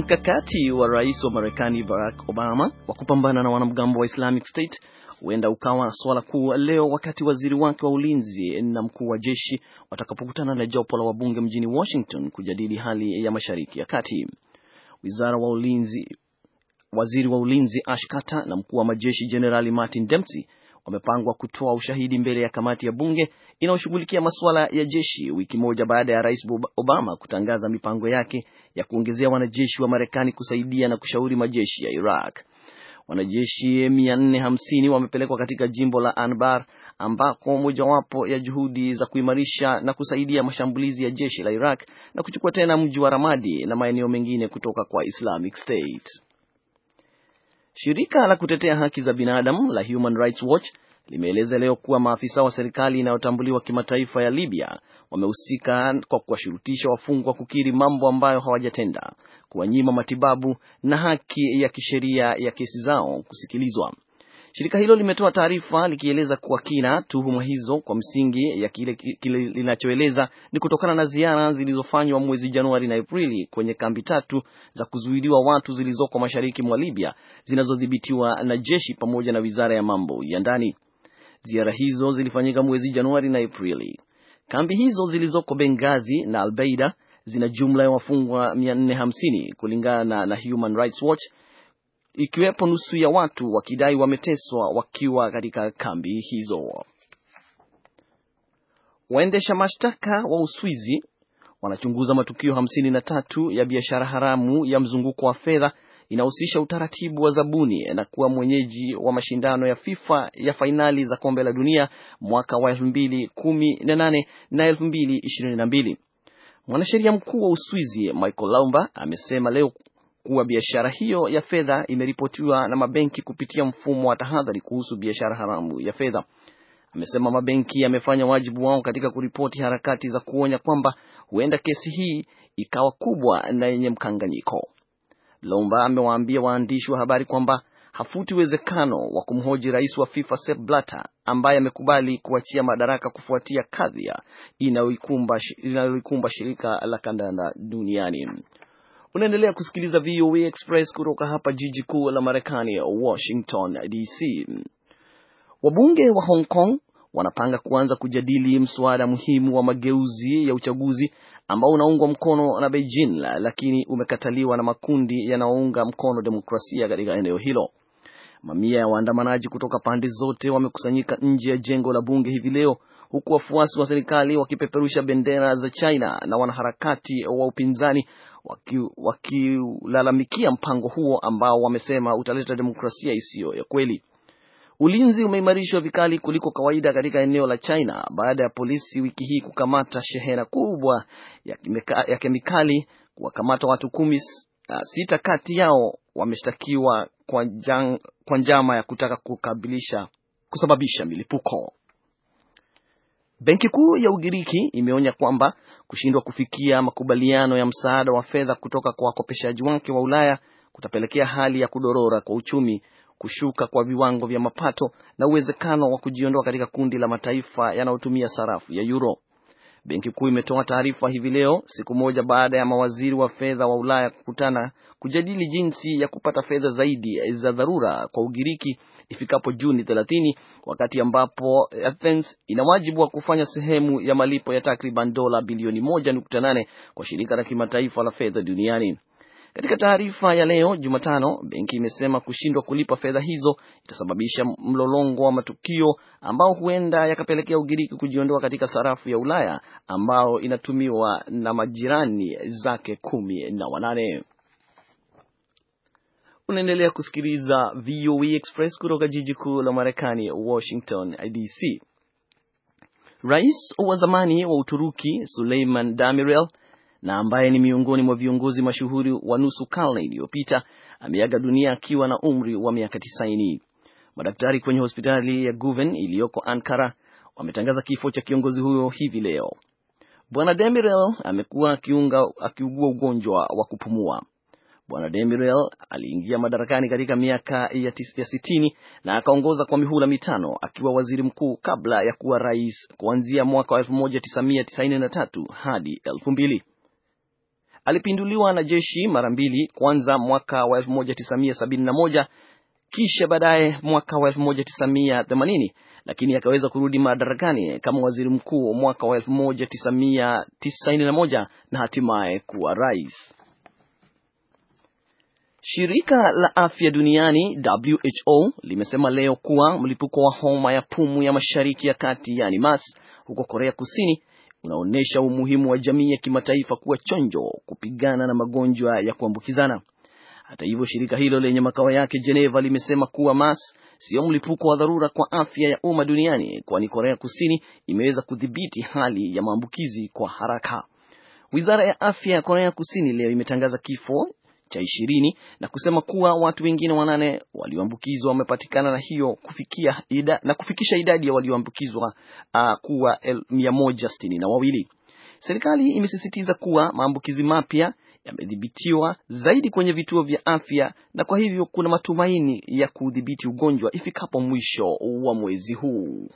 Mkakati wa rais wa Marekani Barack Obama wa kupambana na wanamgambo wa Islamic State huenda ukawa swala kuu leo wakati waziri wake wa ulinzi na mkuu wa jeshi watakapokutana na jopo la wabunge mjini Washington kujadili hali ya Mashariki ya Kati. Wizara wa ulinzi, waziri wa ulinzi Ash Carter na mkuu wa majeshi Jenerali Martin Dempsey wamepangwa kutoa ushahidi mbele ya kamati ya bunge inayoshughulikia masuala ya jeshi wiki moja baada ya rais Obama kutangaza mipango yake ya kuongezea wanajeshi wa Marekani kusaidia na kushauri majeshi ya Iraq. Wanajeshi 450 wamepelekwa katika jimbo la Anbar ambako mojawapo ya juhudi za kuimarisha na kusaidia mashambulizi ya jeshi la Iraq na kuchukua tena mji wa Ramadi na maeneo mengine kutoka kwa Islamic State. Shirika la kutetea haki za binadamu la Human Rights Watch limeeleza leo kuwa maafisa wa serikali inayotambuliwa kimataifa ya Libya wamehusika kwa kuwashurutisha wafungwa kukiri mambo ambayo hawajatenda, kuwanyima matibabu na haki ya kisheria ya kesi zao kusikilizwa. Shirika hilo limetoa taarifa likieleza kwa kina tuhuma hizo kwa msingi ya kile, linachoeleza ni kutokana na ziara zilizofanywa mwezi Januari na Aprili kwenye kambi tatu za kuzuiliwa watu zilizoko mashariki mwa Libya zinazodhibitiwa na jeshi pamoja na wizara ya mambo ya ndani. Ziara hizo zilifanyika mwezi Januari na Aprili. Kambi hizo zilizoko Bengazi na Albeida zina jumla ya wafungwa 450 kulingana na Human Rights Watch, ikiwepo nusu ya watu wakidai wameteswa wakiwa katika kambi hizo. Waendesha mashtaka wa Uswizi wanachunguza matukio hamsini na tatu ya biashara haramu ya mzunguko wa fedha inahusisha utaratibu wa zabuni na kuwa mwenyeji wa mashindano ya FIFA ya fainali za kombe la dunia mwaka wa 2018 na 2022. Mwanasheria mkuu wa Uswizi Michael Laumba amesema leo kuwa biashara hiyo ya fedha imeripotiwa na mabenki kupitia mfumo wa tahadhari kuhusu biashara haramu ya fedha. Amesema mabenki yamefanya wajibu wao katika kuripoti harakati za kuonya kwamba huenda kesi hii ikawa kubwa na yenye mkanganyiko. Lomba amewaambia waandishi wa habari kwamba hafuti uwezekano wa kumhoji rais wa FIFA Sepp Blatter ambaye amekubali kuachia madaraka kufuatia kadhia inayoikumba shirika la kandanda duniani. Unaendelea kusikiliza VOA Express kutoka hapa jiji kuu la Marekani, Washington DC. Wabunge wa Hong Kong wanapanga kuanza kujadili mswada muhimu wa mageuzi ya uchaguzi ambao unaungwa mkono na Beijing, lakini umekataliwa na makundi yanayounga mkono demokrasia katika eneo hilo. Mamia ya waandamanaji kutoka pande zote wamekusanyika nje ya jengo la bunge hivi leo, huku wafuasi wa serikali wakipeperusha bendera za China na wanaharakati wa upinzani wakilalamikia waki mpango huo ambao wamesema utaleta demokrasia isiyo ya kweli. Ulinzi umeimarishwa vikali kuliko kawaida katika eneo la China baada ya polisi wiki hii kukamata shehena kubwa ya, kemikali, kuwakamata watu kumi, sita kati yao wameshtakiwa kwa njama ya kutaka kukabilisha kusababisha milipuko. Benki Kuu ya Ugiriki imeonya kwamba kushindwa kufikia makubaliano ya msaada wa fedha kutoka kwa wakopeshaji wake wa Ulaya kutapelekea hali ya kudorora kwa uchumi kushuka kwa viwango vya mapato na uwezekano wa kujiondoa katika kundi la mataifa yanayotumia sarafu ya euro. Benki Kuu imetoa taarifa hivi leo, siku moja baada ya mawaziri wa fedha wa Ulaya kukutana kujadili jinsi ya kupata fedha zaidi za dharura kwa Ugiriki ifikapo Juni 30, wakati ambapo Athens ina wajibu wa kufanya sehemu ya malipo ya takriban dola bilioni 1.8 kwa shirika la kimataifa la fedha duniani. Katika taarifa ya leo Jumatano, benki imesema kushindwa kulipa fedha hizo itasababisha mlolongo wa matukio ambao huenda yakapelekea Ugiriki kujiondoa katika sarafu ya Ulaya ambayo inatumiwa na majirani zake kumi na wanane. Unaendelea kusikiliza VOA Express kutoka jiji kuu la Marekani, Washington DC. Rais wa zamani wa Uturuki Suleiman Demirel na ambaye ni miongoni mwa viongozi mashuhuri wa nusu karne iliyopita ameaga dunia akiwa na umri wa miaka tisaini. Madaktari kwenye hospitali ya Guven iliyoko Ankara wametangaza kifo cha kiongozi huyo hivi leo. Bwana Demirel amekuwa akiugua ugonjwa wa kupumua. Bwana Demirel aliingia madarakani katika miaka ya, ya sitini na akaongoza kwa mihula mitano akiwa waziri mkuu kabla ya kuwa rais kuanzia mwaka wa 1993 hadi 2000. Alipinduliwa na jeshi mara mbili, kwanza mwaka wa 1971 kisha baadaye mwaka wa 1980, lakini akaweza kurudi madarakani kama waziri mkuu mwaka wa 1991 na hatimaye kuwa rais. Shirika la Afya Duniani WHO limesema leo kuwa mlipuko wa homa ya pumu ya Mashariki ya Kati yani MERS huko Korea Kusini unaonyesha umuhimu wa jamii ya kimataifa kuwa chonjo kupigana na magonjwa ya kuambukizana. Hata hivyo, shirika hilo lenye makao yake Geneva limesema kuwa MERS sio mlipuko wa dharura kwa afya ya umma duniani, kwani Korea Kusini imeweza kudhibiti hali ya maambukizi kwa haraka. Wizara ya afya ya Korea Kusini leo imetangaza kifo cha ishirini na kusema kuwa watu wengine wanane walioambukizwa wamepatikana na hiyo kufikia ida, na kufikisha idadi ya walioambukizwa uh, kuwa mia moja sitini na wawili. Serikali imesisitiza kuwa maambukizi mapya yamedhibitiwa zaidi kwenye vituo vya afya na kwa hivyo kuna matumaini ya kudhibiti ugonjwa ifikapo mwisho wa mwezi huu.